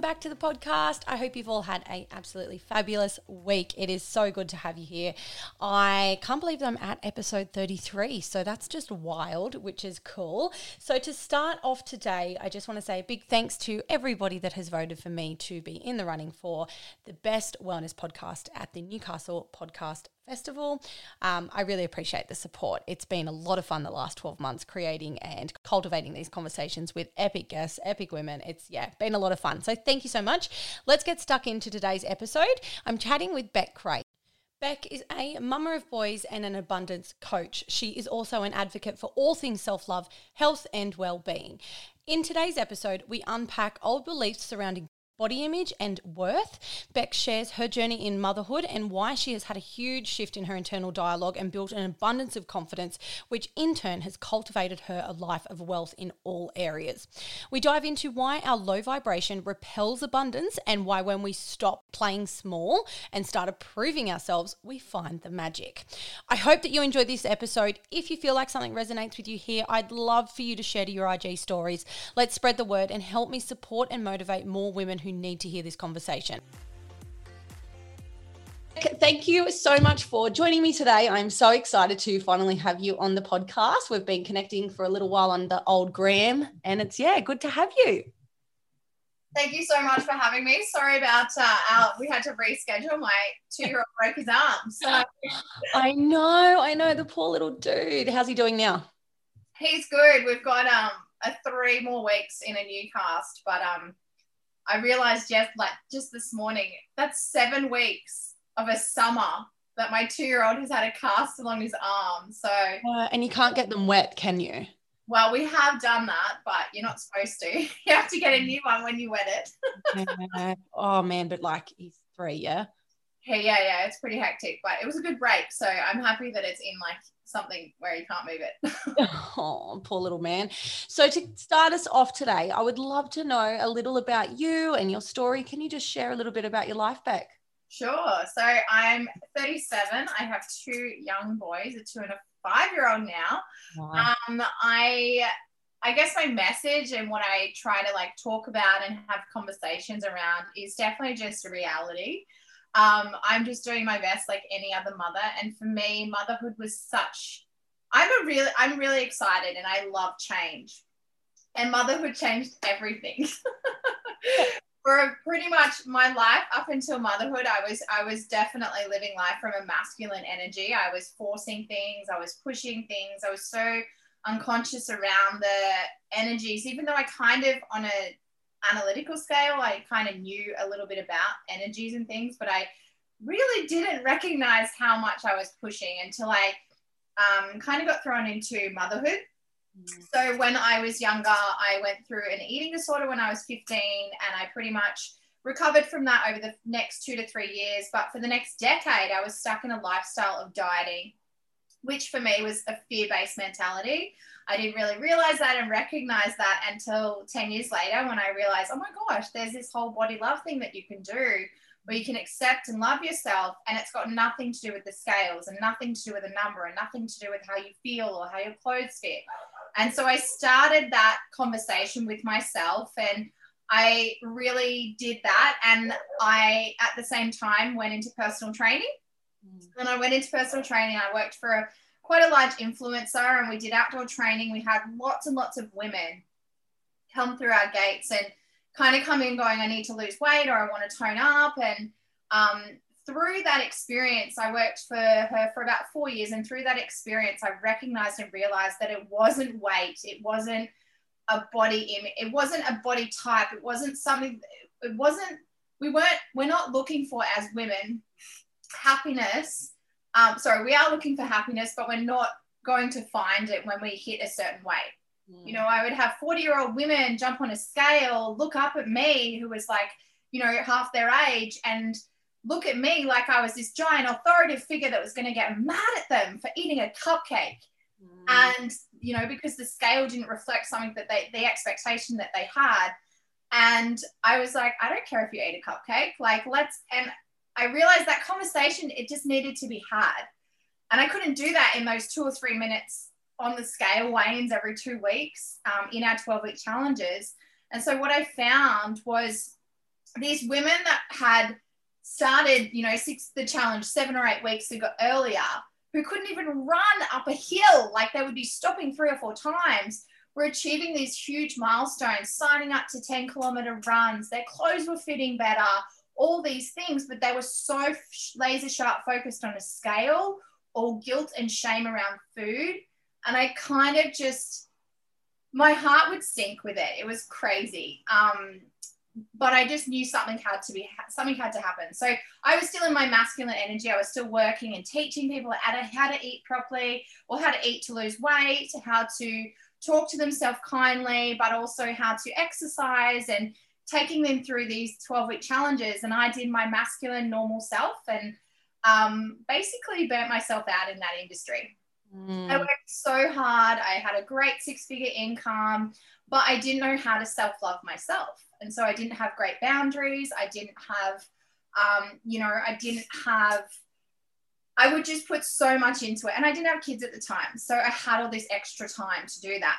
Welcome back to the podcast. I hope you've all had a absolutely fabulous week. It is so good to have you here. I can't believe I'm at episode 33, so that's just wild, which is cool. So to start off today, I just want to say a big thanks to everybody that has voted for me to be in the running for the best wellness podcast at the Newcastle Podcast Festival. Um, I really appreciate the support. It's been a lot of fun the last 12 months creating and cultivating these conversations with epic guests, epic women. It's, yeah, been a lot of fun. So thank you so much. Let's get stuck into today's episode. I'm chatting with Bec Craig. Bec is a mama of boys and an abundance coach. She is also an advocate for all things self love, health, and well being. In today's episode, we unpack old beliefs surrounding body image and worth. Bec shares her journey in motherhood and why she has had a huge shift in her internal dialogue and built an abundance of confidence, which in turn has cultivated her a life of wealth in all areas. We dive into why our low vibration repels abundance and why when we stop playing small and start approving ourselves, we find the magic. I hope that you enjoyed this episode. If you feel like something resonates with you here, I'd love for you to share to your IG stories. Let's spread the word and help me support and motivate more women who who need to hear this conversation. Thank you so much for joining me today. I'm so excited to finally have you on the podcast. We've been connecting for a little while on the old gram, and it's yeah, good to have you. Thank you so much for having me. Sorry about uh, our, we had to reschedule. My two-year-old broke his arm. So I know, I know the poor little dude. How's he doing now? He's good. We've got um a three more weeks in a new cast, but um I realized just like just this morning, that's seven weeks of a summer that my two year old has had a cast along his arm. So, uh, and you can't get them wet, can you? Well, we have done that, but you're not supposed to. You have to get a new one when you wet it. yeah. Oh man, but like he's three, yeah. Yeah, yeah, yeah. It's pretty hectic, but it was a good break. So I'm happy that it's in like something where you can't move it. oh, poor little man. So, to start us off today, I would love to know a little about you and your story. Can you just share a little bit about your life Bec? Sure. So, I'm 37. I have two young boys, a two and a five year old now. Wow. Um, I I guess my message and what I try to like talk about and have conversations around is definitely just a reality um, I'm just doing my best like any other mother. And for me, motherhood was such, I'm a really, I'm really excited and I love change. And motherhood changed everything. for pretty much my life up until motherhood i was i was definitely living life from a masculine energy i was forcing things i was pushing things i was so unconscious around the energies even though i kind of on a analytical scale, I kind of knew a little bit about energies and things, but I really didn't recognize how much I was pushing until I um, kind of got thrown into motherhood. Mm. So when I was younger, I went through an eating disorder when I was 15, and I pretty much recovered from that over the next two to three years. But for the next decade, I was stuck in a lifestyle of dieting, which for me was a fear based mentality. I didn't really realize that and recognize that until 10 years later when I realized, oh my gosh, there's this whole body love thing that you can do where you can accept and love yourself. And it's got nothing to do with the scales and nothing to do with a number and nothing to do with how you feel or how your clothes fit. And so I started that conversation with myself and I really did that. And I, at the same time, went into personal training. Mm. And I went into personal training. I worked for a quite a large influencer and we did outdoor training. We had lots and lots of women come through our gates and kind of come in going, I need to lose weight or I want to tone up. And um, through that experience, I worked for her for about four years. And through that experience, I recognized and realized that it wasn't weight, it wasn't a body image, it wasn't a body type, it wasn't something, it wasn't, we weren't, we're not looking for as women happiness um, sorry, we are looking for happiness, but we're not going to find it when we hit a certain weight. Mm. You know, I would have 40 year old women jump on a scale, look up at me, who was like, you know, half their age, and look at me like I was this giant authoritative figure that was going to get mad at them for eating a cupcake. Mm. And, you know, because the scale didn't reflect something that they, the expectation that they had. And I was like, I don't care if you ate a cupcake. Like, let's, and I realized that conversation, it just needed to be had. And I couldn't do that in those two or three minutes on the scale weigh-ins every two weeks um, in our 12 week challenges. And so what I found was these women that had started, you know, six the challenge seven or eight weeks ago earlier, who couldn't even run up a hill, like they would be stopping three or four times, were achieving these huge milestones, signing up to 10 kilometer runs, their clothes were fitting better, all these things, but they were so laser sharp focused on a scale or guilt and shame around food. And I kind of just, my heart would sink with it. It was crazy. Um, but I just knew something had to be something had to happen. So I was still in my masculine energy. I was still working and teaching people how to how to eat properly, or how to eat to lose weight, how to talk to themselves kindly, but also how to exercise and taking them through these 12 week challenges. And I did my masculine normal self and um, basically burnt myself out in that industry. Mm. I worked so hard. I had a great six figure income, but I didn't know how to self love myself. And so I didn't have great boundaries. I didn't have, um, you know, I didn't have, I would just put so much into it. And I didn't have kids at the time. So I had all this extra time to do that.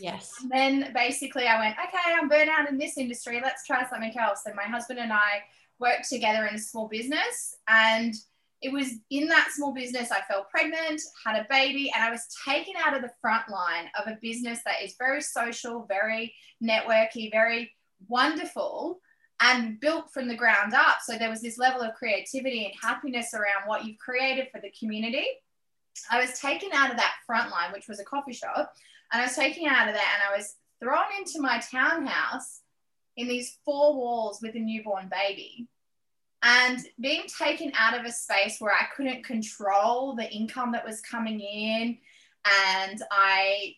Yes. And then basically I went, okay, I'm burnt out in this industry. Let's try something else. And my husband and I worked together in a small business. And it was in that small business I fell pregnant, had a baby, and I was taken out of the front line of a business that is very social, very networky, very wonderful and built from the ground up. So there was this level of creativity and happiness around what you've created for the community. I was taken out of that front line, which was a coffee shop, and I was taken out of that and I was thrown into my townhouse in these four walls with a newborn baby. And being taken out of a space where I couldn't control the income that was coming in, and I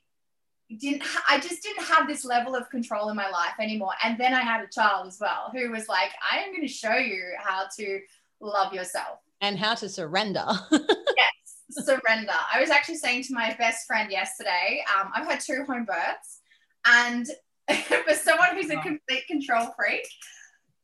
didn't I just didn't have this level of control in my life anymore. And then I had a child as well who was like, I am going to show you how to love yourself and how to surrender. yes, surrender. I was actually saying to my best friend yesterday, um, I've had two home births, and for someone who's a complete control freak,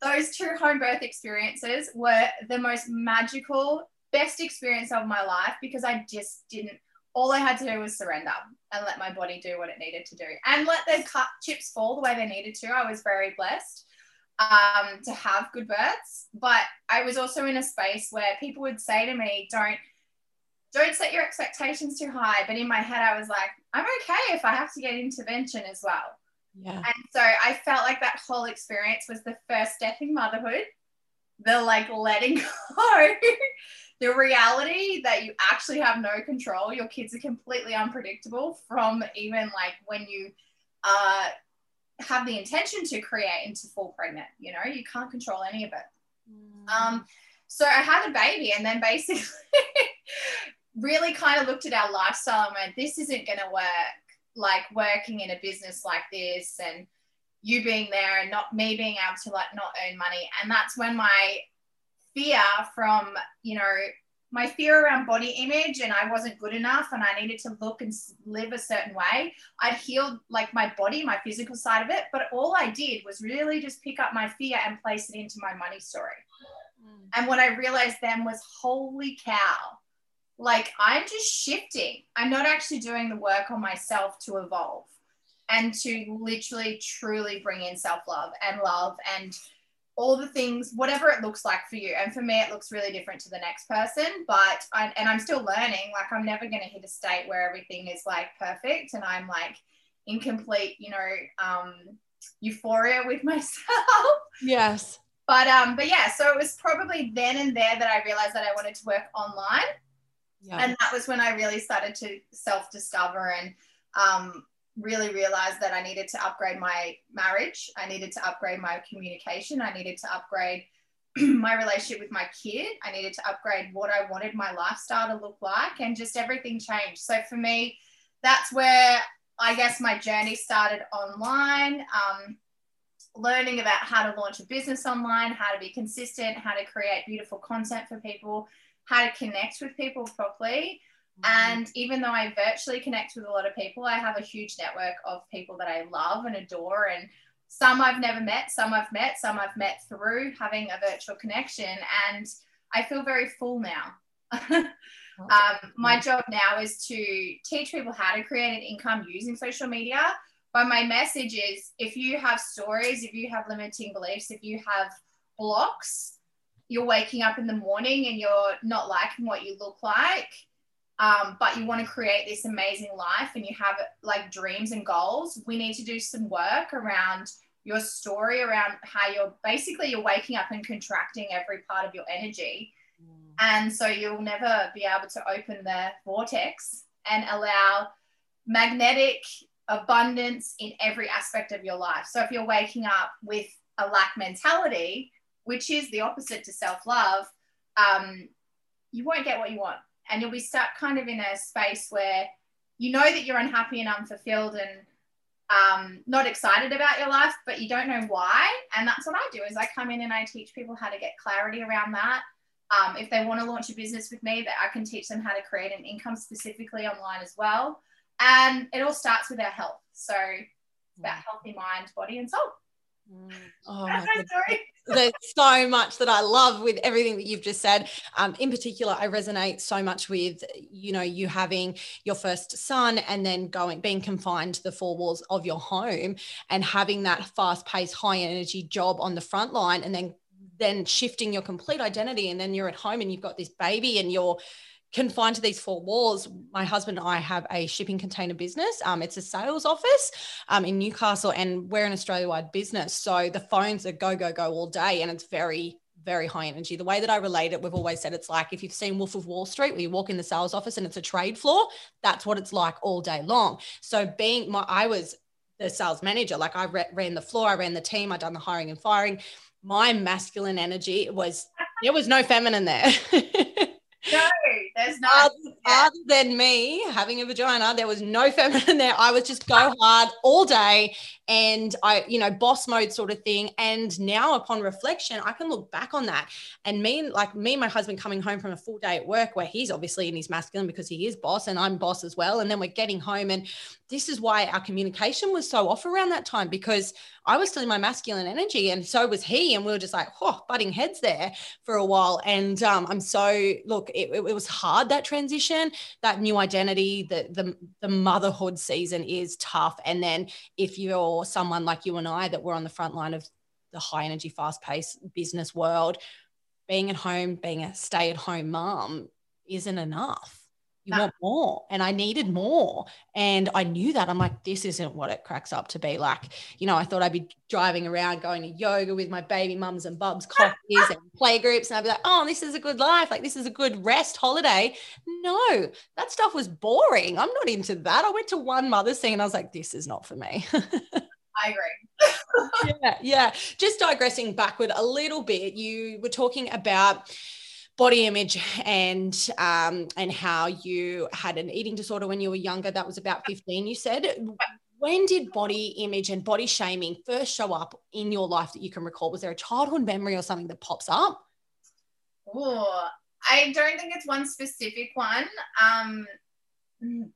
those two home birth experiences were the most magical, best experience of my life because I just didn't. All I had to do was surrender and let my body do what it needed to do and let the cut chips fall the way they needed to. I was very blessed um, to have good births, but I was also in a space where people would say to me, "Don't." Don't set your expectations too high. But in my head, I was like, I'm okay if I have to get intervention as well. Yeah. And so I felt like that whole experience was the first step in motherhood, the like letting go, the reality that you actually have no control. Your kids are completely unpredictable from even like when you uh, have the intention to create into full pregnant. You know, you can't control any of it. Mm. Um, so I had a baby, and then basically really kind of looked at our lifestyle and went, this isn't going to work like working in a business like this and you being there and not me being able to like not earn money and that's when my fear from you know my fear around body image and I wasn't good enough and I needed to look and live a certain way. I'd healed like my body, my physical side of it, but all I did was really just pick up my fear and place it into my money story. Mm. And what I realized then was holy cow, like I'm just shifting. I'm not actually doing the work on myself to evolve and to literally truly bring in self love and love and all the things, whatever it looks like for you. And for me, it looks really different to the next person. But I, and I'm still learning. Like I'm never going to hit a state where everything is like perfect and I'm like in complete, you know, um, euphoria with myself. Yes. But um, but yeah, so it was probably then and there that I realized that I wanted to work online yeah. And that was when I really started to self discover and um, really realized that I needed to upgrade my marriage. I needed to upgrade my communication. I needed to upgrade my relationship with my kid. I needed to upgrade what I wanted my lifestyle to look like, and just everything changed. So for me, that's where I guess my journey started online. Um, learning about how to launch a business online, how to be consistent, how to create beautiful content for people, how to connect with people properly. Mm-hmm. And even though I virtually connect with a lot of people, I have a huge network of people that I love and adore. And some I've never met, some I've met, some I've met through having a virtual connection. And I feel very full now. um, my job now is to teach people how to create an income using social media. But my message is if you have stories, if you have limiting beliefs, if you have blocks, you're waking up in the morning and you're not liking what you look like, um, but you want to create this amazing life and you have like dreams and goals, we need to do some work around your story, around how you're basically you're waking up and contracting every part of your energy. Mm. And so you'll never be able to open the vortex and allow magnetic abundance in every aspect of your life. So if you're waking up with a lack mentality, which is the opposite to self love, um, you won't get what you want. And you'll be stuck kind of in a space where you know that you're unhappy and unfulfilled and um, not excited about your life, but you don't know why. And that's what I do is I come in and I teach people how to get clarity around that. Um, if they want to launch a business with me, that I can teach them how to create an income specifically online as well. And it all starts with our health. So it's about mm. healthy mind, body, and soul. Oh, There's so much that I love with everything that you've just said. Um, in particular, I resonate so much with you know you having your first son and then going being confined to the four walls of your home and having that fast-paced, high-energy job on the front line, and then then shifting your complete identity, and then you're at home and you've got this baby and you're confined to these four walls, my husband and I have a shipping container business. Um, it's a sales office um, in Newcastle, and we're an Australia wide business. So the phones are go, go, go all day, and it's very, very high energy. The way that I relate it, we've always said it's like if you've seen Wolf of Wall Street, where you walk in the sales office and it's a trade floor, that's what it's like all day long. So being my, I was the sales manager, like I ran the floor, I ran the team, I done the hiring and firing. My masculine energy was there was no feminine there. no, there's not. Other, yeah. other, than me having a vagina, there was no feminine there. I was just go hard all day and I, you know, boss mode sort of thing. And now upon reflection, I can look back on that. And me, like me and my husband coming home from a full day at work where he's obviously in his masculine because he is boss and I'm boss as well. And then we're getting home. And this is why our communication was so off around that time because I was still in my masculine energy and so was he. And we were just like, oh, butting heads there for a while. And um, I'm so, look, it, it, was hard that transition, that new identity, the, the, the motherhood season is tough. And then if you're someone like you and I that were on the front line of the high energy, fast paced business world, being at home, being a stay at home mom isn't enough. You want more. And I needed more. And I knew that. I'm like, this isn't what it cracks up to be like. You know, I thought I'd be driving around going to yoga with my baby mums and bubs, coffees and play groups. And I'd be like, oh, this is a good life. Like, this is a good rest holiday. No, that stuff was boring. I'm not into that. I went to one mother's thing and I was like, this is not for me. I agree. yeah, yeah. Just digressing backward a little bit, you were talking about body image and um, and how you had an eating disorder when you were younger. That was about 15, you said. When did body image and body shaming first show up in your life that you can recall? Was there a childhood memory or something that pops up? Oh, I don't think it's one specific one. Um,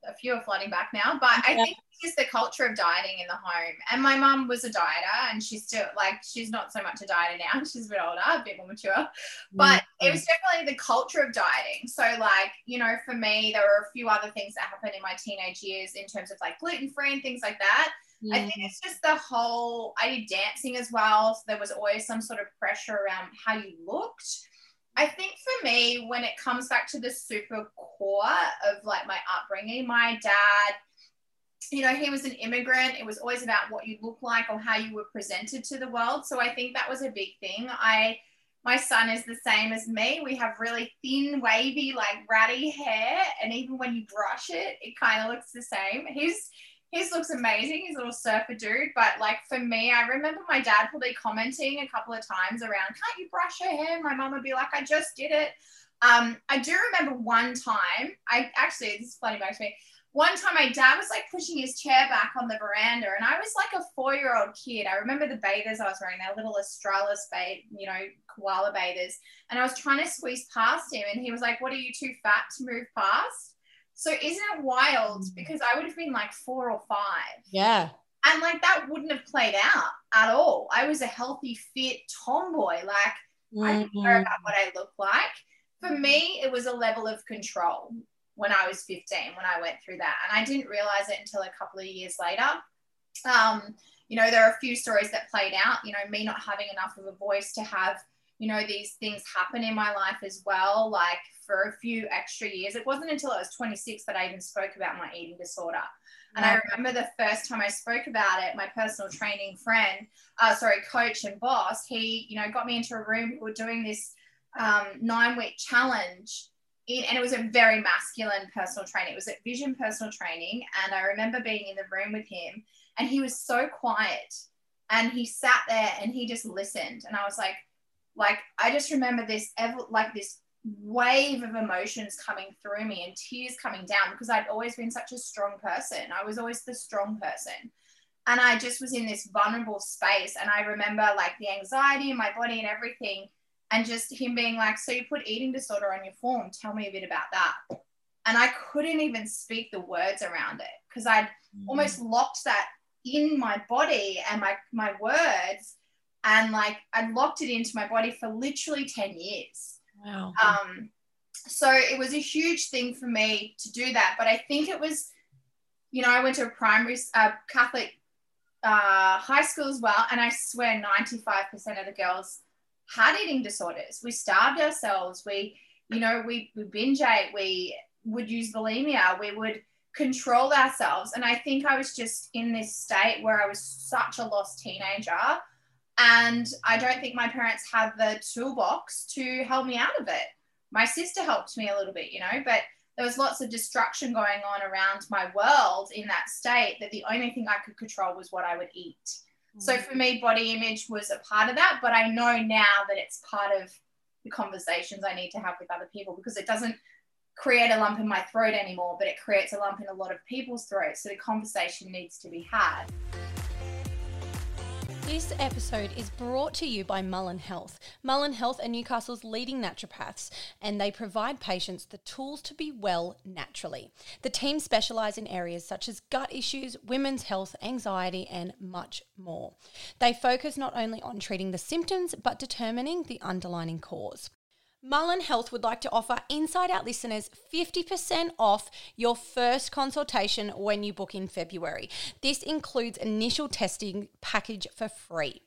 a few are flooding back now, but I think it's the culture of dieting in the home. And my mum was a dieter, and she's still like she's not so much a dieter now. She's a bit older, a bit more mature, but mm-hmm. it was definitely the culture of dieting. So like you know, for me, there were a few other things that happened in my teenage years in terms of like gluten free and things like that. Mm. I think it's just the whole. I did dancing as well, so there was always some sort of pressure around how you looked I think for me, when it comes back to the super core of like my upbringing, my dad, you know, he was an immigrant. It was always about what you look like or how you were presented to the world. So I think that was a big thing. I, my son is the same as me. We have really thin, wavy, like ratty hair. And even when you brush it, it kind of looks the same. He's, his looks amazing. He's a little surfer dude. But like for me, I remember my dad probably commenting a couple of times around, can't you brush your hair? My mom would be like, I just did it. Um, I do remember one time, I actually, this is funny back to me. One time my dad was like pushing his chair back on the veranda and I was like a four-year-old kid. I remember the bathers I was wearing, their little Australis bath, you know, koala bathers. And I was trying to squeeze past him and he was like, what are you too fat to move past? So isn't it wild? Because I would have been like four or five. Yeah. And like that wouldn't have played out at all. I was a healthy, fit tomboy. Like mm-hmm. I didn't care about what I looked like. For me, it was a level of control when I was 15 when I went through that. And I didn't realize it until a couple of years later. Um, you know, there are a few stories that played out, you know, me not having enough of a voice to have you know, these things happen in my life as well. Like for a few extra years, it wasn't until I was 26 that I even spoke about my eating disorder. And I remember the first time I spoke about it, my personal training friend, uh, sorry, coach and boss, he, you know, got me into a room. We were doing this um, nine week challenge. In, and it was a very masculine personal training. It was at Vision Personal Training. And I remember being in the room with him, and he was so quiet. And he sat there and he just listened. And I was like, like I just remember this ever like this wave of emotions coming through me and tears coming down because I'd always been such a strong person. I was always the strong person. And I just was in this vulnerable space. And I remember like the anxiety in my body and everything. And just him being like, So you put eating disorder on your form. Tell me a bit about that. And I couldn't even speak the words around it because I'd mm-hmm. almost locked that in my body and my, my words and like I locked it into my body for literally 10 years. Wow. Um, so it was a huge thing for me to do that. But I think it was, you know, I went to a primary uh, Catholic uh, high school as well, and I swear 95% of the girls had eating disorders. We starved ourselves. We, you know, we, we binge ate. We would use bulimia. We would control ourselves. And I think I was just in this state where I was such a lost teenager and I don't think my parents had the toolbox to help me out of it. My sister helped me a little bit, you know, but there was lots of destruction going on around my world in that state that the only thing I could control was what I would eat. Mm-hmm. So for me, body image was a part of that, but I know now that it's part of the conversations I need to have with other people because it doesn't create a lump in my throat anymore, but it creates a lump in a lot of people's throats. So the conversation needs to be had. This episode is brought to you by Mullen Health. Mullen Health are Newcastle's leading naturopaths, and they provide patients the tools to be well naturally. The team specialise in areas such as gut issues, women's health, anxiety, and much more. They focus not only on treating the symptoms, but determining the underlying cause. Mullen Health would like to offer Inside Out listeners 50% off your first consultation when you book in February. This includes initial testing package for free.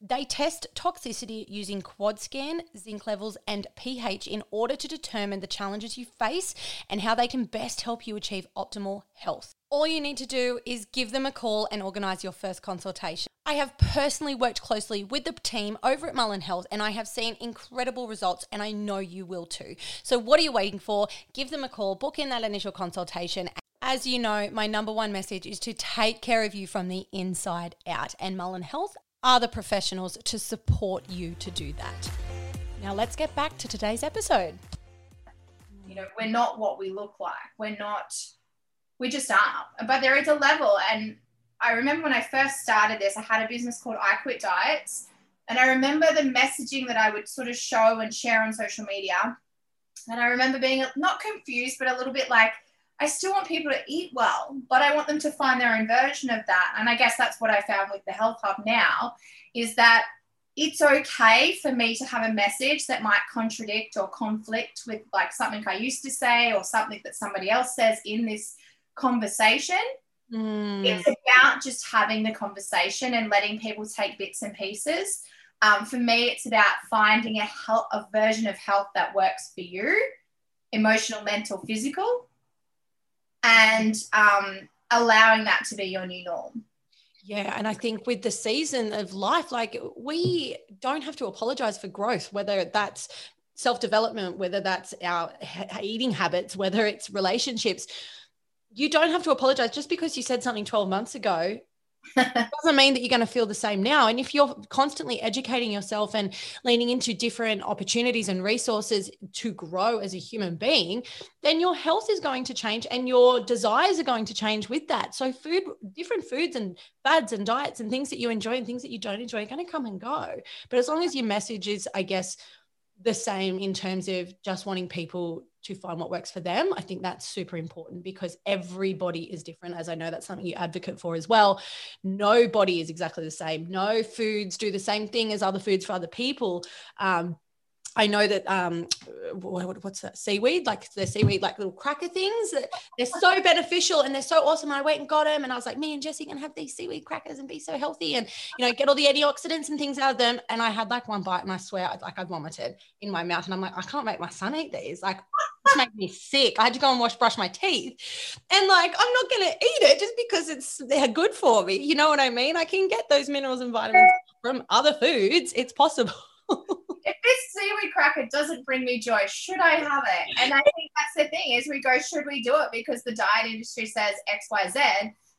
They test toxicity using quad scan, zinc levels, and pH in order to determine the challenges you face and how they can best help you achieve optimal health. All you need to do is give them a call and organize your first consultation. I have personally worked closely with the team over at Mullen Health and I have seen incredible results and I know you will too. So, what are you waiting for? Give them a call, book in that initial consultation. As you know, my number one message is to take care of you from the inside out, and Mullen Health are the professionals to support you to do that. Now, let's get back to today's episode. You know, we're not what we look like. We're not, we just aren't. But there is a level. And I remember when I first started this, I had a business called I Quit Diets. And I remember the messaging that I would sort of show and share on social media. And I remember being not confused, but a little bit like, I still want people to eat well, but I want them to find their own version of that. And I guess that's what I found with the Health Hub now is that it's okay for me to have a message that might contradict or conflict with like something I used to say or something that somebody else says in this conversation. Mm. It's about just having the conversation and letting people take bits and pieces. Um, for me, it's about finding a health, a version of health that works for you, emotional, mental, physical, and um, allowing that to be your new norm. Yeah, and I think with the season of life, like we don't have to apologize for growth, whether that's self development, whether that's our eating habits, whether it's relationships. You don't have to apologize just because you said something 12 months ago doesn't mean that you're going to feel the same now. And if you're constantly educating yourself and leaning into different opportunities and resources to grow as a human being, then your health is going to change and your desires are going to change with that. So, food, different foods and fads and diets and things that you enjoy and things that you don't enjoy are going to come and go. But as long as your message is, I guess, the same in terms of just wanting people to find what works for them. I think that's super important because everybody is different. As I know that's something you advocate for as well. Nobody is exactly the same. No foods do the same thing as other foods for other people. Um, I know that um, what, what's that seaweed? Like the seaweed, like little cracker things. They're so beneficial and they're so awesome. And I went and got them, and I was like, me and Jesse can have these seaweed crackers and be so healthy, and you know, get all the antioxidants and things out of them. And I had like one bite, and I swear, like I vomited in my mouth, and I'm like, I can't make my son eat these. Like, this made me sick. I had to go and wash, brush my teeth, and like, I'm not gonna eat it just because it's they're good for me. You know what I mean? I can get those minerals and vitamins from other foods. It's possible. if this seaweed cracker doesn't bring me joy, should I have it? And I think that's the thing is we go, should we do it? Because the diet industry says X, Y, Z.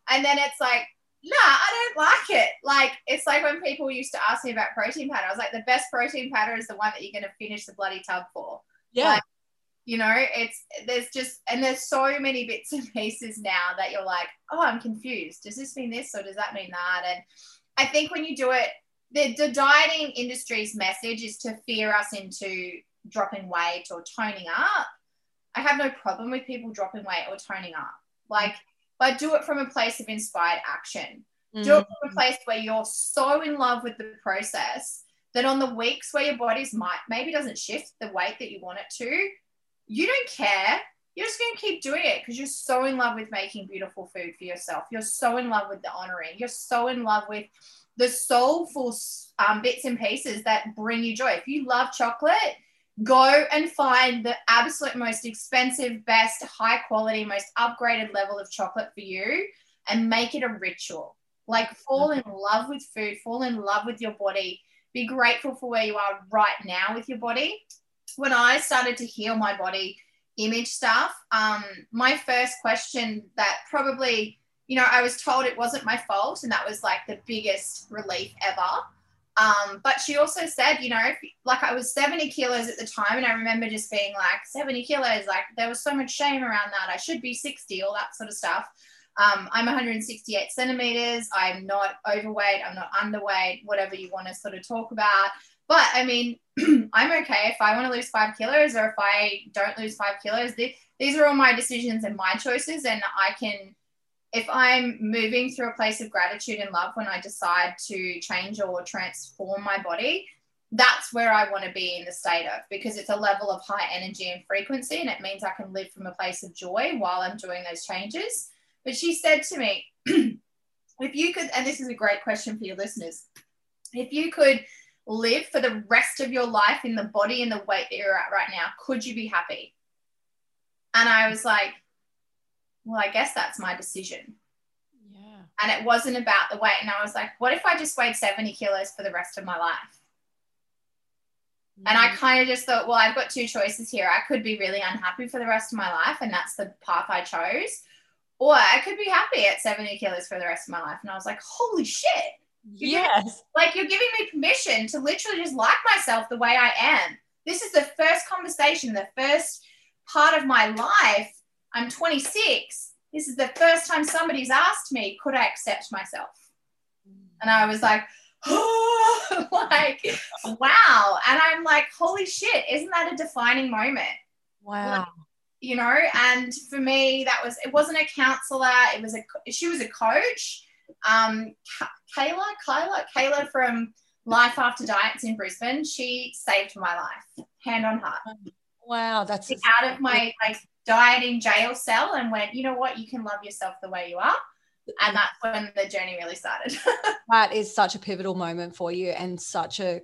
And then it's like, nah, I don't like it. Like it's like when people used to ask me about protein powder. I was like, the best protein powder is the one that you're gonna finish the bloody tub for. Yeah. Like, you know, it's there's just and there's so many bits and pieces now that you're like, oh, I'm confused. Does this mean this or does that mean that? And I think when you do it the, the dieting industry's message is to fear us into dropping weight or toning up. I have no problem with people dropping weight or toning up. Like, but do it from a place of inspired action. Mm. Do it from a place where you're so in love with the process that on the weeks where your body's might maybe doesn't shift the weight that you want it to, you don't care. You're just going to keep doing it because you're so in love with making beautiful food for yourself. You're so in love with the honoring. You're so in love with the soulful um, bits and pieces that bring you joy. If you love chocolate, go and find the absolute most expensive, best, high quality, most upgraded level of chocolate for you and make it a ritual. Like fall in love with food, fall in love with your body, be grateful for where you are right now with your body. When I started to heal my body image stuff, um, my first question that probably you know, I was told it wasn't my fault, and that was like the biggest relief ever. Um, but she also said, you know, if, like I was 70 kilos at the time, and I remember just being like 70 kilos, like there was so much shame around that. I should be 60, all that sort of stuff. Um, I'm 168 centimeters. I'm not overweight. I'm not underweight, whatever you want to sort of talk about. But I mean, I'm okay if I want to lose five kilos or if I don't lose five kilos. These are all my decisions and my choices, and I can if I'm moving through a place of gratitude and love when I decide to change or transform my body, that's where I want to be in the state of because it's a level of high energy and frequency, and it means I can live from a place of joy while I'm doing those changes. But she said to me, if you could, and this is a great question for your listeners, if you could live for the rest of your life in the body and the weight that you're at right now, could you be happy? And I was like, well, I guess that's my decision. Yeah. And it wasn't about the weight. And I was like, what if I just weighed 70 kilos for the rest of my life? Mm. And I mm. kind of just thought, well, I've got two choices here. I could be really unhappy for the rest of my life, and that's the path I chose. Or I could be happy at 70 kilos for the rest of my life. And I was like, holy shit. You're yes. Giving, like you're giving me permission to literally just like myself the way I am. This is the first conversation, the first part of my life I'm 26. This is the first time somebody's asked me, could I accept myself? And I was like, oh, like, wow. And I'm like, holy shit, isn't that a defining moment? Wow. Like, you know, and for me, that was, it wasn't a counselor. It was a, she was a coach. Um, Kayla, Kayla, Kayla from Life After Diets in Brisbane, she saved my life, hand on heart. Wow, that's out of my like dieting jail cell and went, you know what, you can love yourself the way you are. And that's when the journey really started. that is such a pivotal moment for you and such a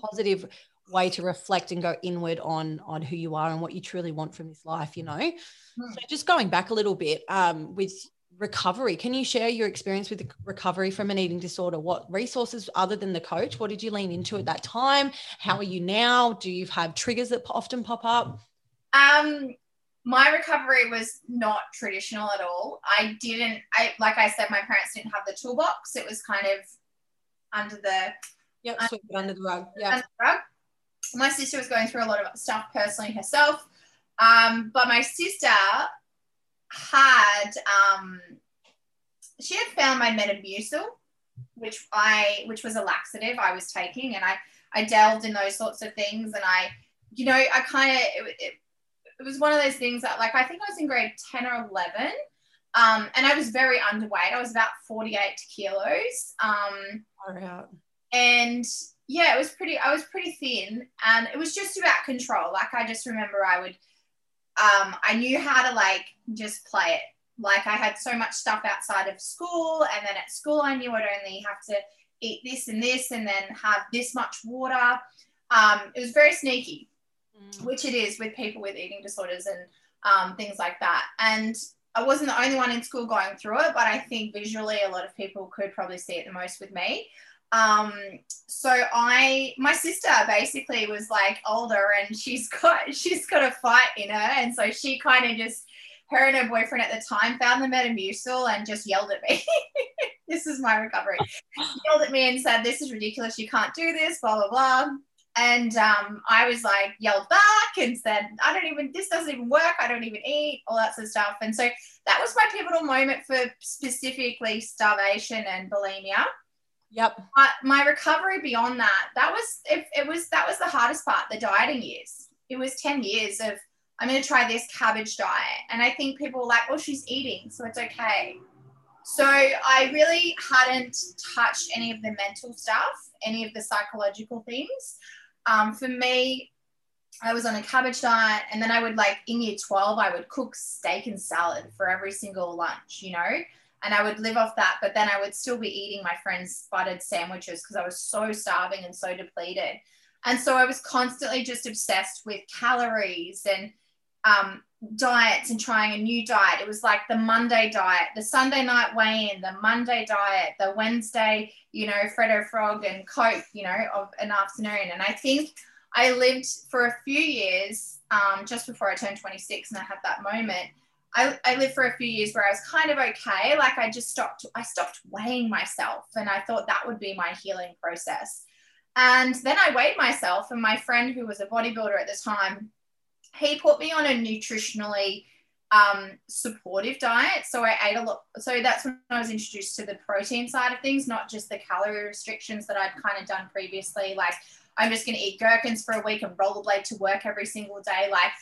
positive way to reflect and go inward on on who you are and what you truly want from this life you know hmm. so just going back a little bit um, with recovery can you share your experience with recovery from an eating disorder what resources other than the coach what did you lean into at that time how are you now do you have triggers that often pop up um, my recovery was not traditional at all. I didn't, I like I said, my parents didn't have the toolbox. It was kind of under the yep, under, under the rug. Yeah. Under the rug. My sister was going through a lot of stuff personally herself. Um, but my sister had um, she had found my Metamucil, which I which was a laxative I was taking, and I I delved in those sorts of things, and I you know I kind of it, was one of those things that like I think I was in grade 10 or 11 um, and I was very underweight. I was about 48 kilos. Um, oh, and yeah, it was pretty, I was pretty thin and it was just about control. Like I just remember I would, um, I knew how to like just play it. Like I had so much stuff outside of school and then at school I knew I'd only have to eat this and this and then have this much water. Um, it was very sneaky mm. which it is with people with eating disorders and um, things like that. And I wasn't the only one in school going through it, but I think visually a lot of people could probably see it the most with me. Um, so I, my sister basically was like older and she's got, she's got a fight in her. And so she kind of just, her and her boyfriend at the time found the Metamucil and just yelled at me. this is my recovery. yelled at me and said, this is ridiculous. You can't do this, blah, blah, blah. And um, I was like, yelled back and said, I don't even, this doesn't even work. I don't even eat, all that sort of stuff. And so that was my pivotal moment for specifically starvation and bulimia. Yep. But my recovery beyond that, that was, it, it was, that was the hardest part, the dieting years. It was 10 years of, I'm going to try this cabbage diet. And I think people were like, oh, she's eating, so it's okay. So I really hadn't touched any of the mental stuff, any of the psychological things um, for me, I was on a cabbage diet, and then I would like in year 12, I would cook steak and salad for every single lunch, you know, and I would live off that. But then I would still be eating my friends' buttered sandwiches because I was so starving and so depleted. And so I was constantly just obsessed with calories and um, diets and trying a new diet. It was like the Monday diet, the Sunday night weigh in, the Monday diet, the Wednesday, you know, Freddo Frog and Coke, you know, of an afternoon. And I think I lived for a few years um, just before I turned 26 and I had that moment. I, I lived for a few years where I was kind of okay. Like I just stopped, I stopped weighing myself and I thought that would be my healing process. And then I weighed myself, and my friend who was a bodybuilder at the time, he put me on a nutritionally um, supportive diet. So I ate a lot. So that's when I was introduced to the protein side of things, not just the calorie restrictions that I'd kind of done previously. Like I'm just going to eat gherkins for a week and rollerblade to work every single day. Like,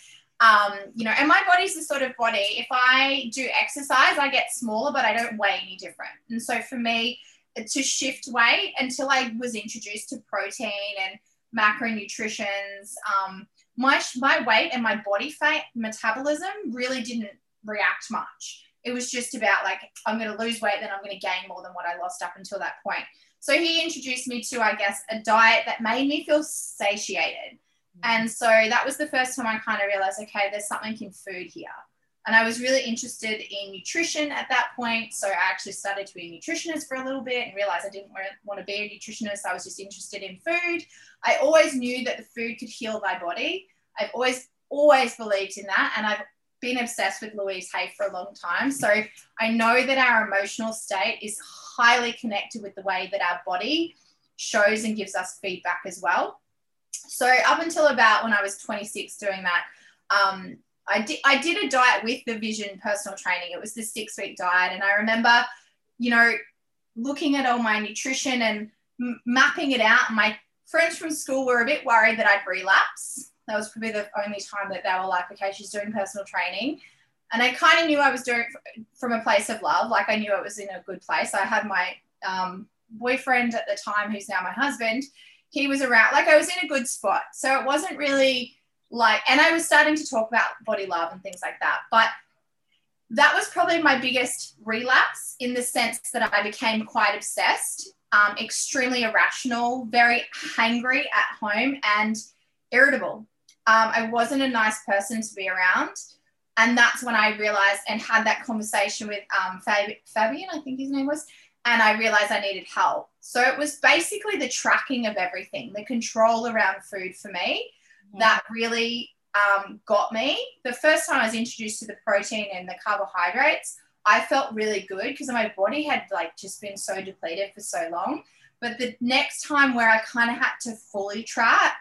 um, you know, and my body's the sort of body, if I do exercise, I get smaller, but I don't weigh any different. And so for me, to shift weight until I was introduced to protein and macronutrients, um, my my weight and my body fat metabolism really didn't react much. It was just about like I'm going to lose weight, then I'm going to gain more than what I lost up until that point. So he introduced me to, I guess, a diet that made me feel satiated. Mm. And so that was the first time I kind of realized, okay, there's something in food here. And I was really interested in nutrition at that point. So I actually started to be a nutritionist for a little bit and realized I didn't want to be a nutritionist. I was just interested in food. I always knew that the food could heal my body. I've always, always believed in that. And I've been obsessed with Louise Hay for a long time. So I know that our emotional state is highly connected with the way that our body shows and gives us feedback as well. So up until about when I was 26 doing that, um, I did I did a diet with the Vision personal training. It was the six week diet, and I remember, you know, looking at all my nutrition and m- mapping it out. My friends from school were a bit worried that I'd relapse. That was probably the only time that they were like, okay, she's doing personal training. And I kind of knew I was doing it from a place of love. Like I knew it was in a good place. I had my um, boyfriend at the time, who's now my husband. He was around, like I was in a good spot. So it wasn't really like, and I was starting to talk about body love and things like that. But that was probably my biggest relapse in the sense that I became quite obsessed, um, extremely irrational, very hangry at home, and irritable. Um, I wasn't a nice person to be around. And that's when I realized and had that conversation with um, Fab- Fabian, I think his name was, and I realized I needed help. So it was basically the tracking of everything, the control around food for me that really um, got me. The first time I was introduced to the protein and the carbohydrates, I felt really good because my body had like just been so depleted for so long. But the next time where I kind of had to fully track,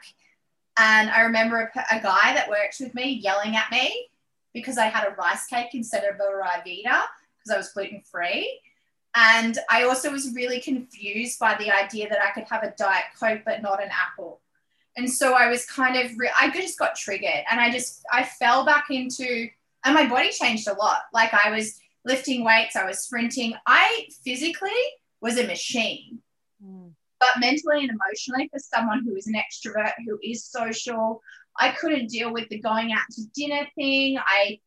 and I remember a, a, guy that worked with me yelling at me because I had a rice cake instead of a Ryvita because I was gluten free. And I also was really confused by the idea that I could have a Diet Coke but not an apple. And so I was kind of, re- I just got triggered and I just, I fell back into, and my body changed a lot. Like I was lifting weights, I was sprinting. I physically was a machine. But mentally and emotionally, for someone who is an extrovert, who is social, I couldn't deal with the going out to dinner thing. I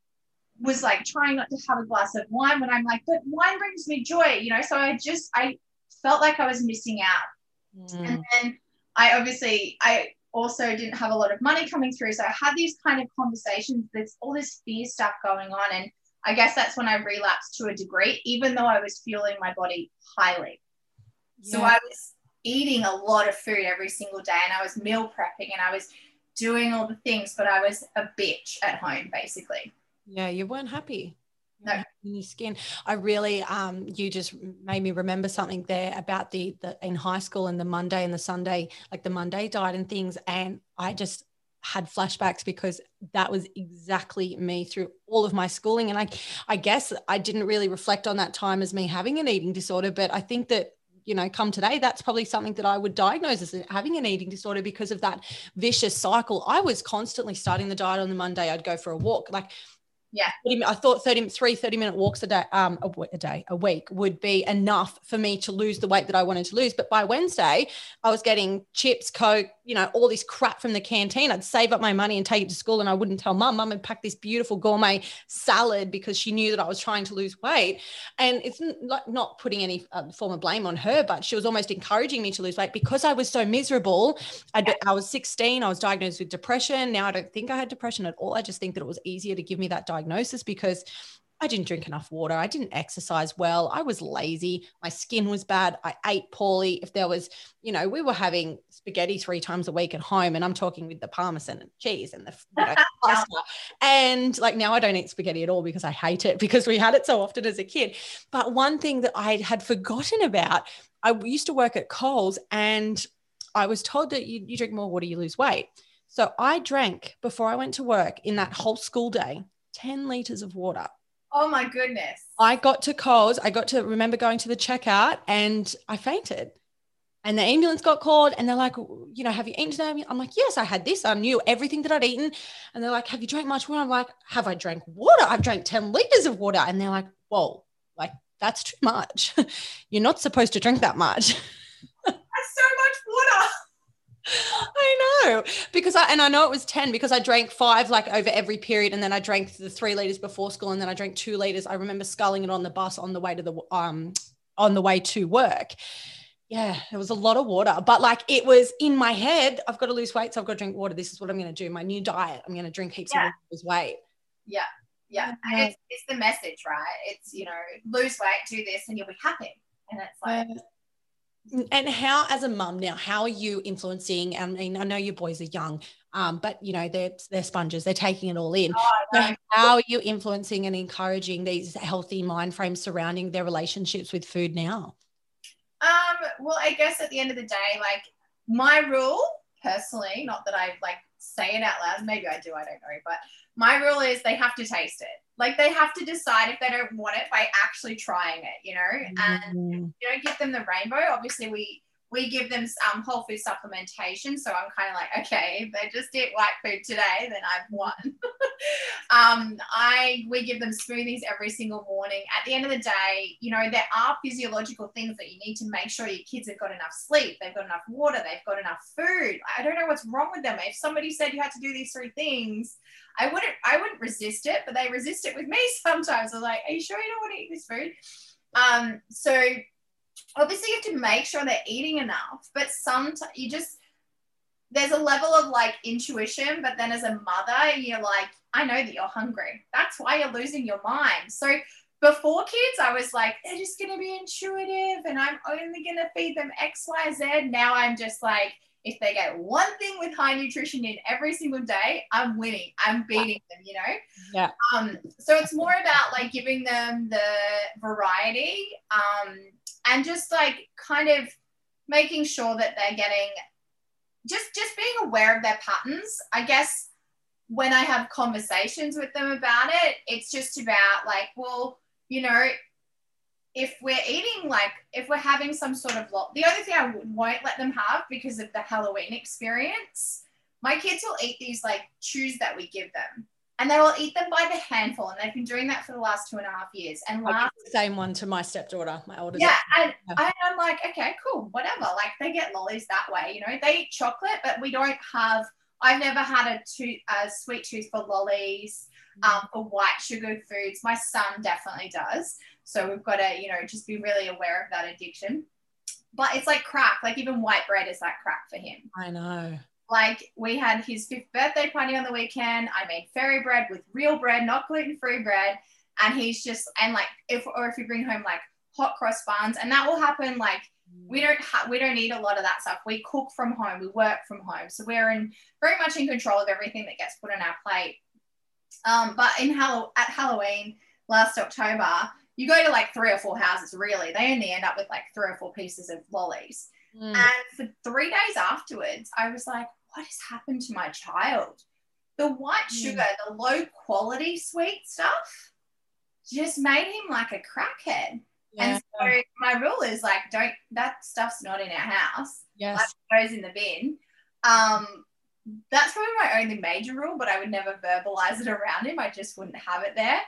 was like trying not to have a glass of wine when I'm like, but wine brings me joy, you know? So I just, I felt like I was missing out. Mm. And then I obviously, I also didn't have a lot of money coming through. So I had these kind of conversations. There's all this fear stuff going on. And I guess that's when I relapsed to a degree, even though I was fueling my body highly. So I was eating a lot of food every single day and I was meal prepping and I was doing all the things, but I was a bitch at home basically. Yeah, you weren't happy. No. In your skin. I really um you just made me remember something there about the the in high school and the Monday and the Sunday, like the Monday diet and things. And I just had flashbacks because that was exactly me through all of my schooling. And I I guess I didn't really reflect on that time as me having an eating disorder, but I think that you know come today that's probably something that i would diagnose as having an eating disorder because of that vicious cycle. I was constantly starting the diet on the monday i'd go for a walk. Like yeah. I thought 30, three 30 minute walks a day, um, a, a, day, a week would be enough for me to lose the weight that I wanted to lose. But by Wednesday, I was getting chips, Coke, you know, all this crap from the canteen. I'd save up my money and take it to school and I wouldn't tell mum. Mum had packed this beautiful gourmet salad because she knew that I was trying to lose weight. And it's not, not putting any uh, form of blame on her, but she was almost encouraging me to lose weight because I was so miserable. I, I was 16, I was diagnosed with depression. Now I don't think I had depression at all. I just think that it was easier to give me that diagnosis diagnosis because I didn't drink enough water. I didn't exercise well. I was lazy. My skin was bad. I ate poorly. If there was, you know, we were having spaghetti three times a week at home, and I'm talking with the parmesan and cheese and the you know, pasta. And like now I don't eat spaghetti at all because I hate it because we had it so often as a kid. But one thing that I had forgotten about, I used to work at Coles and I was told that you, you drink more water, you lose weight. So I drank before I went to work in that whole school day 10 liters of water. Oh my goodness. I got to Coles. I got to remember going to the checkout and I fainted. And the ambulance got called and they're like, you know, have you eaten today? I'm like, yes, I had this. I knew everything that I'd eaten. And they're like, have you drank much water? I'm like, have I drank water? I've drank 10 liters of water. And they're like, whoa, like that's too much. You're not supposed to drink that much. I know because I and I know it was 10 because I drank five like over every period and then I drank the three liters before school and then I drank two liters. I remember sculling it on the bus on the way to the um on the way to work. Yeah, it was a lot of water, but like it was in my head. I've got to lose weight, so I've got to drink water. This is what I'm going to do. My new diet. I'm going to drink heaps yeah. of water, lose weight. Yeah, yeah. And it's, it's the message, right? It's you know, lose weight, do this, and you'll be happy. And it's like, and how, as a mum now, how are you influencing? I mean, I know your boys are young, um, but you know they're they're sponges; they're taking it all in. Oh, so how are you influencing and encouraging these healthy mind frames surrounding their relationships with food now? Um, well, I guess at the end of the day, like my rule personally, not that I like say it out loud, maybe I do, I don't know, but my rule is they have to taste it. Like they have to decide if they don't want it by actually trying it, you know, and mm-hmm. you know, give them the rainbow. Obviously, we we give them um, whole food supplementation. So I'm kind of like, okay, if they just eat white food today, then I've won. um, I we give them smoothies every single morning. At the end of the day, you know, there are physiological things that you need to make sure your kids have got enough sleep, they've got enough water, they've got enough food. I don't know what's wrong with them. If somebody said you had to do these three things, I wouldn't I wouldn't resist it, but they resist it with me sometimes. I'm like, are you sure you don't want to eat this food? Um, so obviously you have to make sure they're eating enough, but sometimes you just there's a level of like intuition, but then as a mother, you're like, I know that you're hungry. That's why you're losing your mind. So before kids, I was like, they're just gonna be intuitive and I'm only gonna feed them X, Y, Z. Now I'm just like, if they get one thing with high nutrition in every single day, I'm winning. I'm beating them, you know? Yeah. Um, so it's more about like giving them the variety um, and just like kind of making sure that they're getting just just being aware of their patterns. I guess when I have conversations with them about it, it's just about like, well, you know, if we're eating like if we're having some sort of lo- the only thing I won't let them have because of the Halloween experience, my kids will eat these like chews that we give them. And they will eat them by the handful, and they've been doing that for the last two and a half years. And last, same one to my stepdaughter, my older. Yeah, and, I'm like, okay, cool, whatever. Like they get lollies that way, you know. They eat chocolate, but we don't have. I've never had a, tooth, a sweet tooth for lollies, mm. um, for white sugar foods. My son definitely does. So we've got to, you know, just be really aware of that addiction. But it's like crack, like even white bread is like crack for him. I know. Like we had his fifth birthday party on the weekend. I made fairy bread with real bread, not gluten free bread. And he's just, and like, if, or if you bring home like hot cross buns, and that will happen like, we don't have we don't need a lot of that stuff we cook from home we work from home so we're in very much in control of everything that gets put on our plate um, but in Hall- at halloween last october you go to like three or four houses, really. They only end up with like three or four pieces of lollies. Mm. And for three days afterwards, I was like, what has happened to my child? The white mm. sugar, the low quality sweet stuff just made him like a crackhead. Yeah. And so my rule is like, don't, that stuff's not in our house. Yes. Like, goes in the bin. Um, that's probably my only major rule, but I would never verbalize it around him. I just wouldn't have it there.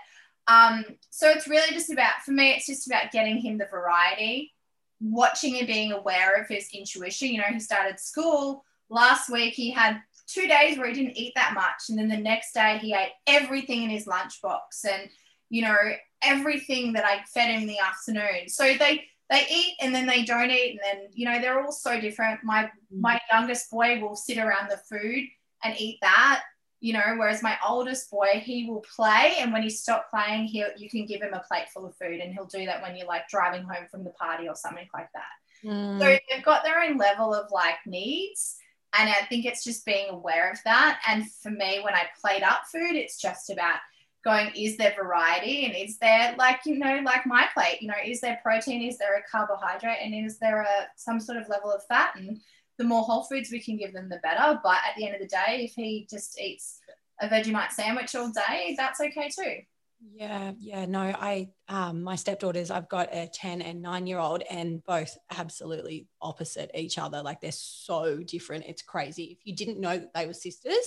Um, so it's really just about, for me, it's just about getting him the variety, watching and being aware of his intuition. You know, he started school last week, he had two days where he didn't eat that much. And then the next day, he ate everything in his lunchbox and, you know, everything that I fed him in the afternoon. So they, they eat and then they don't eat and then you know they're all so different my my youngest boy will sit around the food and eat that you know whereas my oldest boy he will play and when he stops playing he you can give him a plate full of food and he'll do that when you're like driving home from the party or something like that mm. so they've got their own level of like needs and i think it's just being aware of that and for me when i plate up food it's just about going is there variety and is there like you know like my plate you know is there protein is there a carbohydrate and is there a some sort of level of fat and the more whole foods we can give them, the better. But at the end of the day, if he just eats a Vegemite sandwich all day, that's okay too. Yeah, yeah, no, I, um, my stepdaughters, I've got a 10 and nine year old, and both absolutely opposite each other. Like they're so different. It's crazy. If you didn't know that they were sisters,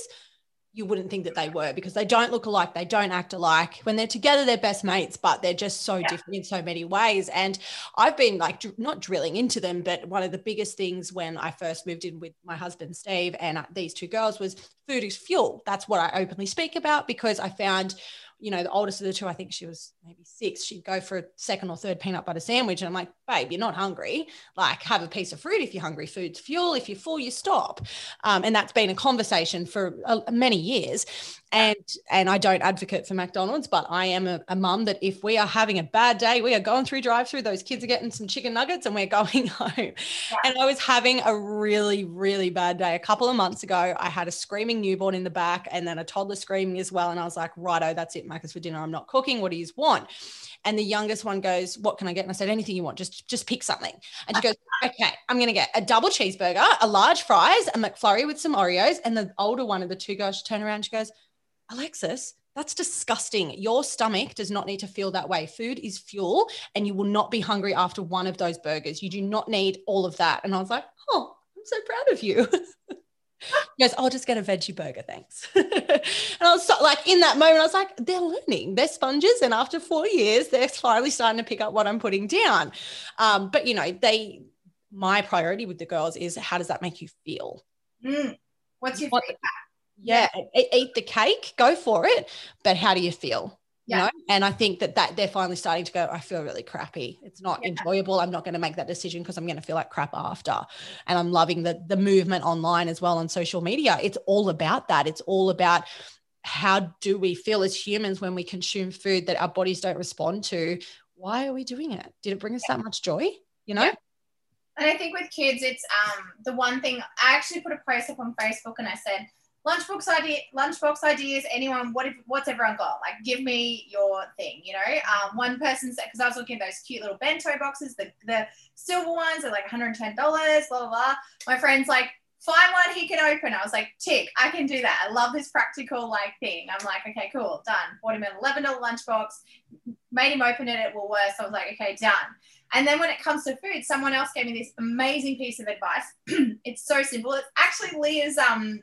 you wouldn't think that they were because they don't look alike, they don't act alike. When they're together, they're best mates, but they're just so yeah. different in so many ways. And I've been like dr- not drilling into them, but one of the biggest things when I first moved in with my husband Steve and uh, these two girls was food is fuel. That's what I openly speak about because I found you know, the oldest of the two, I think she was maybe six, she'd go for a second or third peanut butter sandwich. And I'm like, babe, you're not hungry. Like, have a piece of fruit if you're hungry. Food's fuel. If you're full, you stop. Um, and that's been a conversation for uh, many years. And and I don't advocate for McDonald's, but I am a, a mum that if we are having a bad day, we are going through drive through. Those kids are getting some chicken nuggets, and we're going home. Yeah. And I was having a really really bad day a couple of months ago. I had a screaming newborn in the back, and then a toddler screaming as well. And I was like, righto, that's it Macca's for dinner. I'm not cooking. What do you want? And the youngest one goes, What can I get? And I said, Anything you want, just just pick something. And she goes, Okay, I'm gonna get a double cheeseburger, a large fries, a McFlurry with some Oreos. And the older one of the two girls, she turned around, she goes, Alexis, that's disgusting. Your stomach does not need to feel that way. Food is fuel, and you will not be hungry after one of those burgers. You do not need all of that. And I was like, Oh, I'm so proud of you. He goes, I'll just get a veggie burger, thanks. and I was so, like, in that moment, I was like, they're learning, they're sponges. And after four years, they're finally starting to pick up what I'm putting down. Um, but, you know, they, my priority with the girls is how does that make you feel? Mm. What's your what, feedback? Yeah, eat the cake, go for it. But how do you feel? yeah. You know? And I think that that they're finally starting to go, I feel really crappy. It's not yeah. enjoyable. I'm not going to make that decision because I'm going to feel like crap after. And I'm loving the the movement online as well on social media. It's all about that. It's all about how do we feel as humans when we consume food that our bodies don't respond to? Why are we doing it? Did it bring us that much joy? You know? And I think with kids, it's um the one thing I actually put a post up on Facebook and I said, lunchbox idea, lunchbox ideas. Anyone, what if, what's everyone got? Like, give me your thing. You know, um, one person said because I was looking at those cute little bento boxes, the the silver ones are like 110 dollars. Blah blah blah. My friend's like, find one he can open. I was like, tick, I can do that. I love this practical like thing. I'm like, okay, cool, done. Bought him an eleven dollar lunchbox, made him open it It at Woolworths. I was like, okay, done. And then when it comes to food, someone else gave me this amazing piece of advice. it's so simple. It's actually Leah's um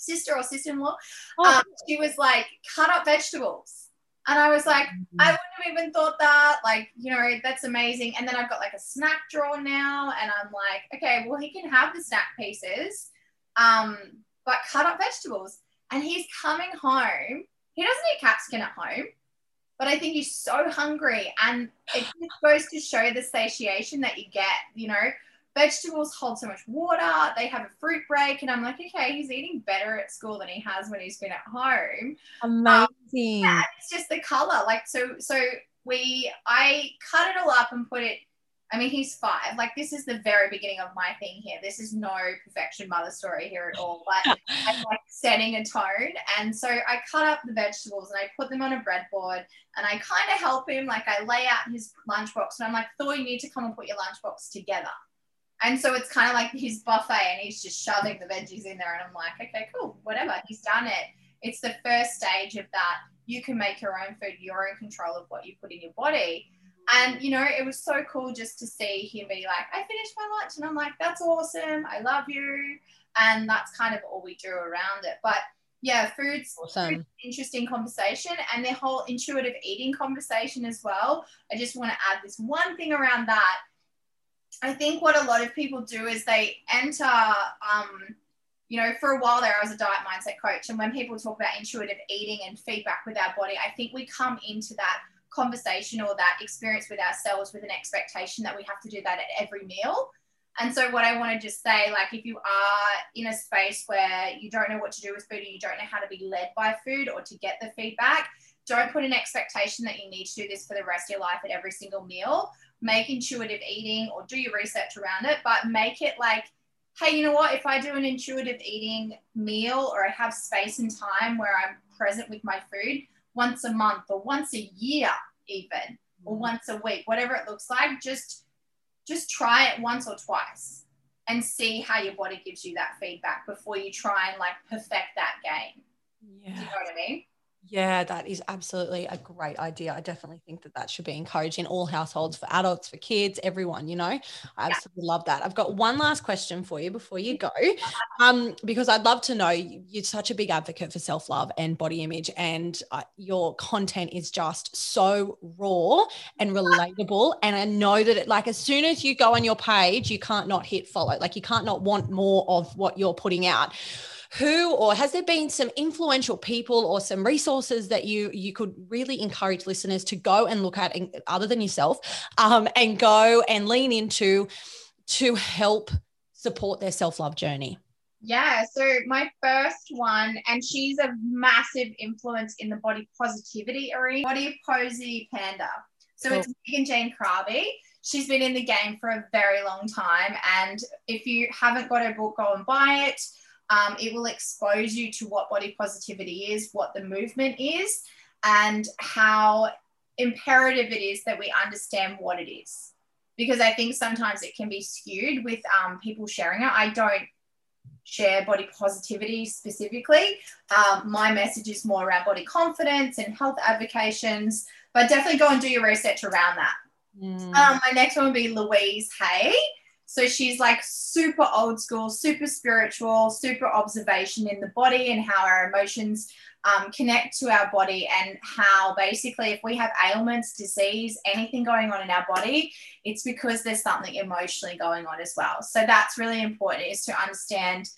sister or sister-in-law, oh. um, she was like, cut up vegetables. And I was like, mm-hmm. I wouldn't have even thought that. Like, you know, that's amazing. And then I've got like a snack drawer now. And I'm like, okay, well, he can have the snack pieces, um, but cut up vegetables. And he's coming home. He doesn't eat capsicum at home, but I think he's so hungry. And it just goes to show the satiation that you get, you know, vegetables hold so much water. They have a fruit break, and I'm like, okay, he's eating better at school than he has when he's been at home. Amazing. Um, it's just the color. Like so, so we I cut it all up and put it. I mean, he's five. Like this is the very beginning of my thing here. This is no perfection mother story here at all, but I'm like setting a tone. And so I cut up the vegetables and I put them on a breadboard and I kind of help him. Like I lay out his lunchbox and I'm like, Thor, you need to come and put your lunchbox together. And so it's kind of like his buffet and he's just shoving the veggies in there. And I'm like, okay, cool, whatever. He's done it. It's the first stage of that. You can make your own food, you're in control of what you put in your body. And, you know, it was so cool just to see him be like, I finished my lunch. And I'm like, that's awesome. I love you. And that's kind of all we do around it. But yeah, food's, awesome. food's interesting conversation and the whole intuitive eating conversation as well. I just want to add this one thing around that I think what a lot of people do is they enter, um, you know, for a while there, I was a diet mindset coach. And when people talk about intuitive eating and feedback with our body, I think we come into that conversation or that experience with ourselves with an expectation that we have to do that at every meal. And so, what I want to just say, like, if you are in a space where you don't know what to do with food and you don't know how to be led by food or to get the feedback, don't put an expectation that you need to do this for the rest of your life at every single meal make intuitive eating or do your research around it, but make it like, hey, you know what? If I do an intuitive eating meal or I have space and time where I'm present with my food once a month or once a year, even or mm-hmm. once a week, whatever it looks like, just just try it once or twice and see how your body gives you that feedback before you try and like perfect that game. Yeah. Do you know what I mean? Yeah, that is absolutely a great idea. I definitely think that that should be encouraged in all households for adults, for kids, everyone, you know. I absolutely yeah. love that. I've got one last question for you before you go. Um, because I'd love to know you're such a big advocate for self-love and body image and uh, your content is just so raw and relatable and I know that it like as soon as you go on your page, you can't not hit follow. Like you can't not want more of what you're putting out who or has there been some influential people or some resources that you you could really encourage listeners to go and look at other than yourself um, and go and lean into to help support their self-love journey yeah, so my first one, and she's a massive influence in the body positivity arena, Body Posi Panda. So cool. it's Megan Jayne Crabbe. She's been in the game for a very long time. And if you haven't got her book, go and buy it. Um, it will expose you to what body positivity is, what the movement is, and how imperative it is that we understand what it is. Because I think sometimes it can be skewed with um, people sharing it. I don't share body positivity specifically. Um, my message is more around body confidence and health advocations, but definitely go and do your research around that. Mm. Um, my next one would be Louise Hay. So she's like super old school, super spiritual, super observation in the body and how our emotions um, connect to our body and how basically if we have ailments, disease, anything going on in our body, it's because there's something emotionally going on as well. So that's really important is to understand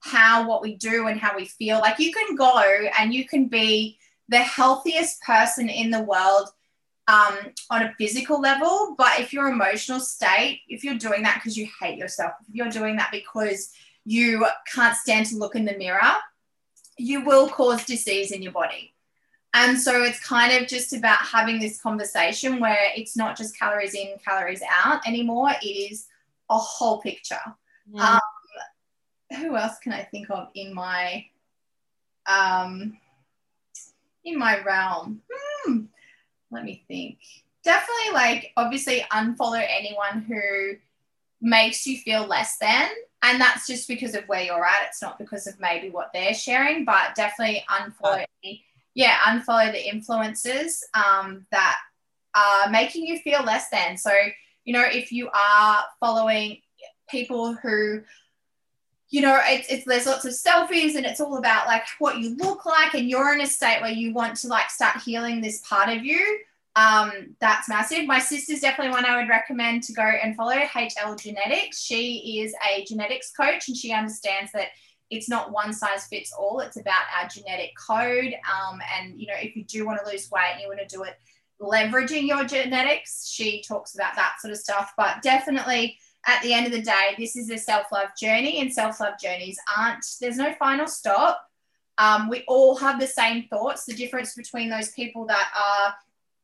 how what we do and how we feel. Like you can go and you can be the healthiest person in the world um, on a physical level. But if your emotional state, if you're doing that because you hate yourself, if you're doing that because you can't stand to look in the mirror, you will cause disease in your body. And so it's kind of just about having this conversation where it's not just calories in, calories out anymore. It is a whole picture. Um, who else can I think of in my um, in my realm? Hmm, let me think. Definitely, like obviously, unfollow anyone who makes you feel less than, and that's just because of where you're at. It's not because of maybe what they're sharing, but definitely unfollow. Right. Yeah, unfollow the influences um, that are making you feel less than. So, you know, if you are following people who you know, it's, it's there's lots of selfies and it's all about like what you look like, and you're in a state where you want to like start healing this part of you. Um, that's massive. My sister's definitely one I would recommend to go and follow HL Genetics. She is a genetics coach and she understands that it's not one size fits all. It's about our genetic code. Um, and you know, if you do want to lose weight and you want to do it leveraging your genetics, she talks about that sort of stuff. But definitely at the end of the day, this is a self love journey, and self love journeys aren't, there's no final stop. Um, we all have the same thoughts. The difference between those people that are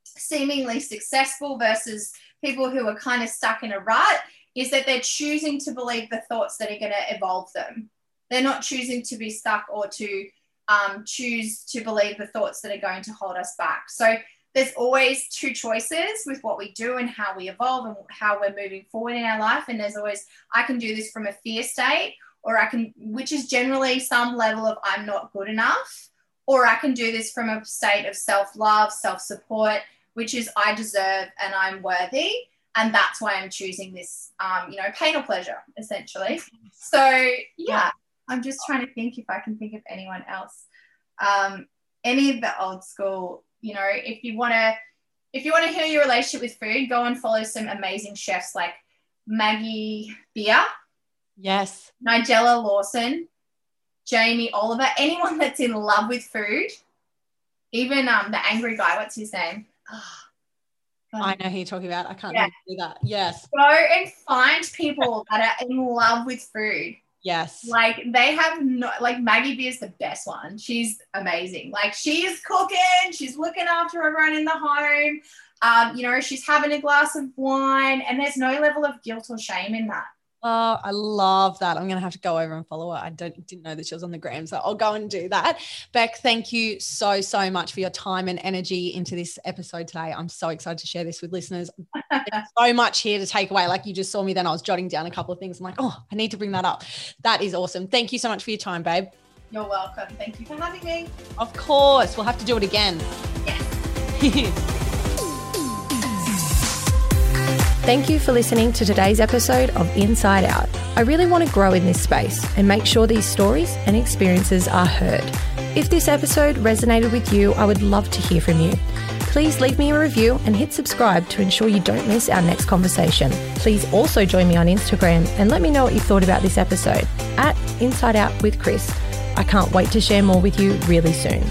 seemingly successful versus people who are kind of stuck in a rut is that they're choosing to believe the thoughts that are going to evolve them. They're not choosing to be stuck or to um, choose to believe the thoughts that are going to hold us back. So there's always two choices with what we do and how we evolve and how we're moving forward in our life. And there's always, I can do this from a fear state, or I can, which is generally some level of I'm not good enough, or I can do this from a state of self love, self support, which is I deserve and I'm worthy. And that's why I'm choosing this, um, you know, pain or pleasure, essentially. So, yeah, I'm just trying to think if I can think of anyone else. Um, any of the old school you know, if you want to, if you want to heal your relationship with food, go and follow some amazing chefs like Maggie Beer. Yes. Nigella Lawson, Jamie Oliver, anyone that's in love with food, even um the angry guy, what's his name? Oh, I know who you're talking about. I can't yeah. do that. Yes. Go and find people that are in love with food Yes. Like they have no like Maggie Beer is the best one. She's amazing. Like she is cooking, she's looking after everyone in the home. Um, you know, she's having a glass of wine, and there's no level of guilt or shame in that. Oh, I love that. I'm gonna have to go over and follow her. I don't didn't know that she was on the gram, so I'll go and do that. Bec, thank you so so much for your time and energy into this episode today. I'm so excited to share this with listeners. so much here to take away. Like you just saw me, then I was jotting down a couple of things. I'm like, oh, I need to bring that up. That is awesome. Thank you so much for your time, babe. You're welcome. Thank you for having me. Of course, we'll have to do it again. Yes. Thank you for listening to today's episode of Inside Out. I really want to grow in this space and make sure these stories and experiences are heard. If this episode resonated with you, I would love to hear from you. Please leave me a review and hit subscribe to ensure you don't miss our next conversation. Please also join me on Instagram and let me know what you thought about this episode at Inside Out with Chris. I can't wait to share more with you really soon.